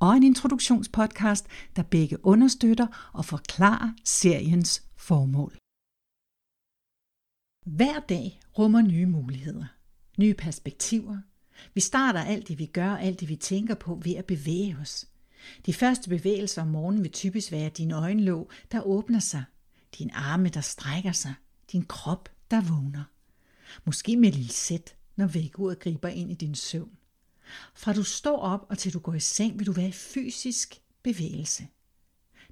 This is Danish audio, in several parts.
og en introduktionspodcast, der begge understøtter og forklarer seriens formål. Hver dag rummer nye muligheder, nye perspektiver. Vi starter alt det, vi gør, alt det, vi tænker på, ved at bevæge os. De første bevægelser om morgenen vil typisk være din øjenlåg, der åbner sig, din arme, der strækker sig, din krop, der vågner. Måske med et lille sæt, når vækkeuret griber ind i din søvn. Fra du står op og til du går i seng, vil du være i fysisk bevægelse.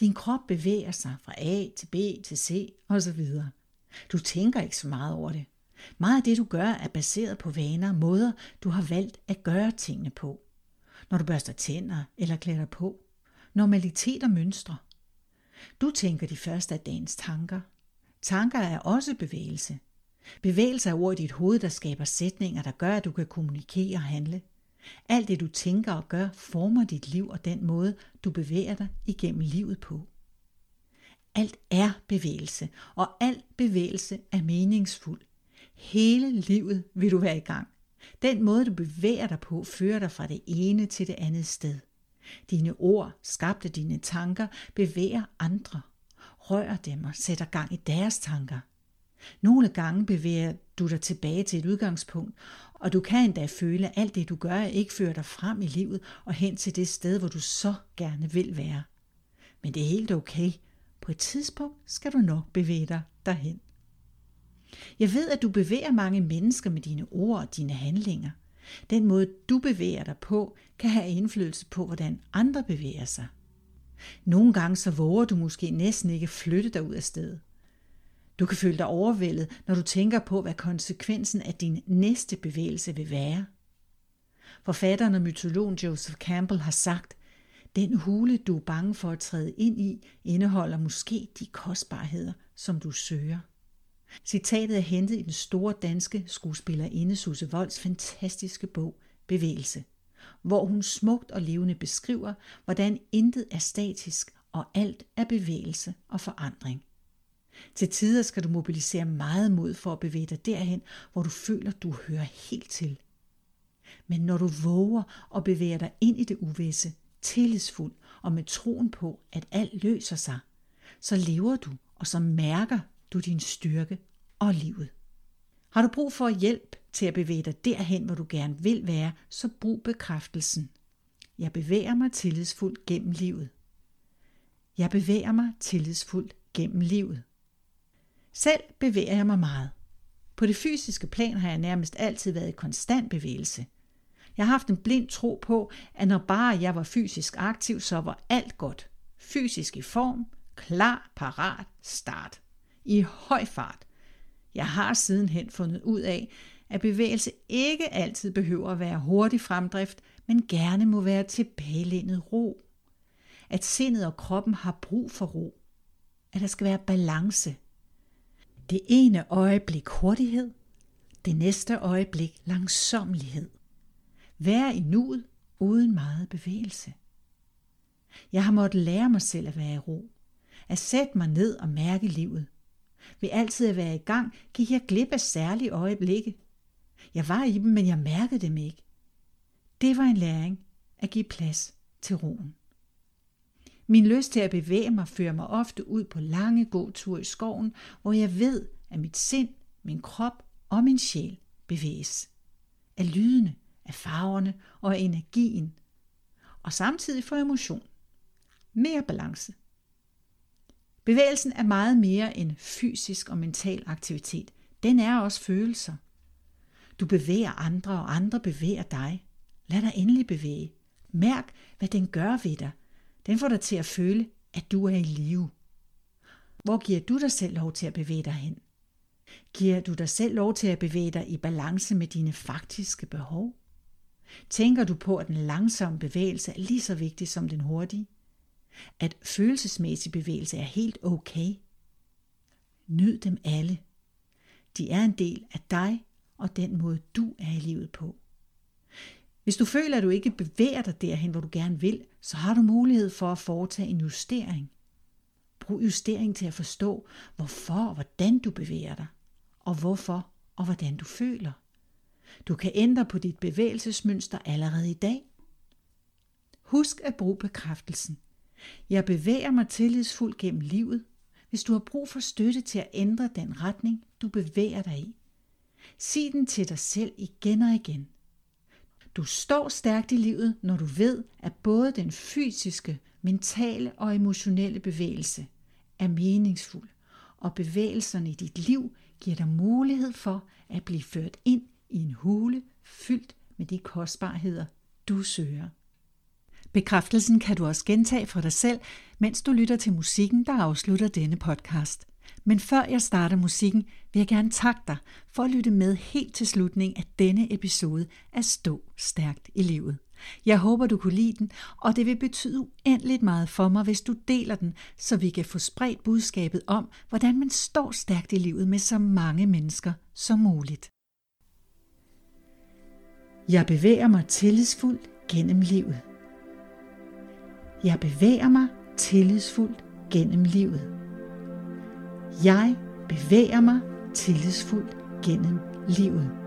Din krop bevæger sig fra A til B til C osv. Du tænker ikke så meget over det. Meget af det, du gør, er baseret på vaner og måder, du har valgt at gøre tingene på. Når du børster tænder eller klæder dig på. Normalitet og mønstre. Du tænker de første af dagens tanker. Tanker er også bevægelse. Bevægelse er ord i dit hoved, der skaber sætninger, der gør, at du kan kommunikere og handle. Alt det du tænker og gør former dit liv og den måde, du bevæger dig igennem livet på. Alt er bevægelse, og al bevægelse er meningsfuld. Hele livet vil du være i gang. Den måde, du bevæger dig på, fører dig fra det ene til det andet sted. Dine ord, skabte dine tanker, bevæger andre, rører dem og sætter gang i deres tanker. Nogle gange bevæger du dig tilbage til et udgangspunkt, og du kan endda føle, at alt det du gør ikke fører dig frem i livet og hen til det sted, hvor du så gerne vil være. Men det er helt okay. På et tidspunkt skal du nok bevæge dig derhen. Jeg ved, at du bevæger mange mennesker med dine ord og dine handlinger. Den måde, du bevæger dig på, kan have indflydelse på, hvordan andre bevæger sig. Nogle gange så våger du måske næsten ikke flytte dig ud af stedet. Du kan føle dig overvældet, når du tænker på, hvad konsekvensen af din næste bevægelse vil være. Forfatteren og mytologen Joseph Campbell har sagt, den hule, du er bange for at træde ind i, indeholder måske de kostbarheder, som du søger. Citatet er hentet i den store danske skuespillerinde Susse Volds fantastiske bog Bevægelse, hvor hun smukt og levende beskriver, hvordan intet er statisk og alt er bevægelse og forandring. Til tider skal du mobilisere meget mod for at bevæge dig derhen, hvor du føler, du hører helt til. Men når du våger at bevæge dig ind i det uvisse, tillidsfuld og med troen på, at alt løser sig, så lever du, og så mærker du din styrke og livet. Har du brug for hjælp til at bevæge dig derhen, hvor du gerne vil være, så brug bekræftelsen. Jeg bevæger mig tillidsfuldt gennem livet. Jeg bevæger mig tillidsfuldt gennem livet. Selv bevæger jeg mig meget. På det fysiske plan har jeg nærmest altid været i konstant bevægelse. Jeg har haft en blind tro på, at når bare jeg var fysisk aktiv, så var alt godt. Fysisk i form, klar, parat, start. I høj fart. Jeg har sidenhen fundet ud af, at bevægelse ikke altid behøver at være hurtig fremdrift, men gerne må være tilbagelænet ro. At sindet og kroppen har brug for ro. At der skal være balance. Det ene øjeblik hurtighed, det næste øjeblik langsomlighed. Vær i nuet uden meget bevægelse. Jeg har måttet lære mig selv at være i ro, at sætte mig ned og mærke livet. Ved altid at være i gang, gik jeg glip af særlige øjeblikke. Jeg var i dem, men jeg mærkede dem ikke. Det var en læring at give plads til roen. Min lyst til at bevæge mig fører mig ofte ud på lange gåture i skoven, hvor jeg ved, at mit sind, min krop og min sjæl bevæges. Af lydene, af farverne og af energien. Og samtidig får emotion. Mere balance. Bevægelsen er meget mere end fysisk og mental aktivitet. Den er også følelser. Du bevæger andre, og andre bevæger dig. Lad dig endelig bevæge. Mærk, hvad den gør ved dig, den får dig til at føle, at du er i live. Hvor giver du dig selv lov til at bevæge dig hen? Giver du dig selv lov til at bevæge dig i balance med dine faktiske behov? Tænker du på, at den langsomme bevægelse er lige så vigtig som den hurtige? At følelsesmæssig bevægelse er helt okay? Nyd dem alle. De er en del af dig og den måde, du er i livet på. Hvis du føler, at du ikke bevæger dig derhen, hvor du gerne vil, så har du mulighed for at foretage en justering. Brug justering til at forstå, hvorfor og hvordan du bevæger dig, og hvorfor og hvordan du føler. Du kan ændre på dit bevægelsesmønster allerede i dag. Husk at bruge bekræftelsen. Jeg bevæger mig tillidsfuldt gennem livet, hvis du har brug for støtte til at ændre den retning, du bevæger dig i. Sig den til dig selv igen og igen. Du står stærkt i livet, når du ved, at både den fysiske, mentale og emotionelle bevægelse er meningsfuld, og bevægelserne i dit liv giver dig mulighed for at blive ført ind i en hule fyldt med de kostbarheder, du søger. Bekræftelsen kan du også gentage for dig selv, mens du lytter til musikken, der afslutter denne podcast. Men før jeg starter musikken, vil jeg gerne takke dig for at lytte med helt til slutningen af denne episode af Stå Stærkt i Livet. Jeg håber, du kunne lide den, og det vil betyde uendeligt meget for mig, hvis du deler den, så vi kan få spredt budskabet om, hvordan man står stærkt i livet med så mange mennesker som muligt. Jeg bevæger mig tillidsfuldt gennem livet. Jeg bevæger mig tillidsfuldt gennem livet. Jeg bevæger mig tillidsfuldt gennem livet.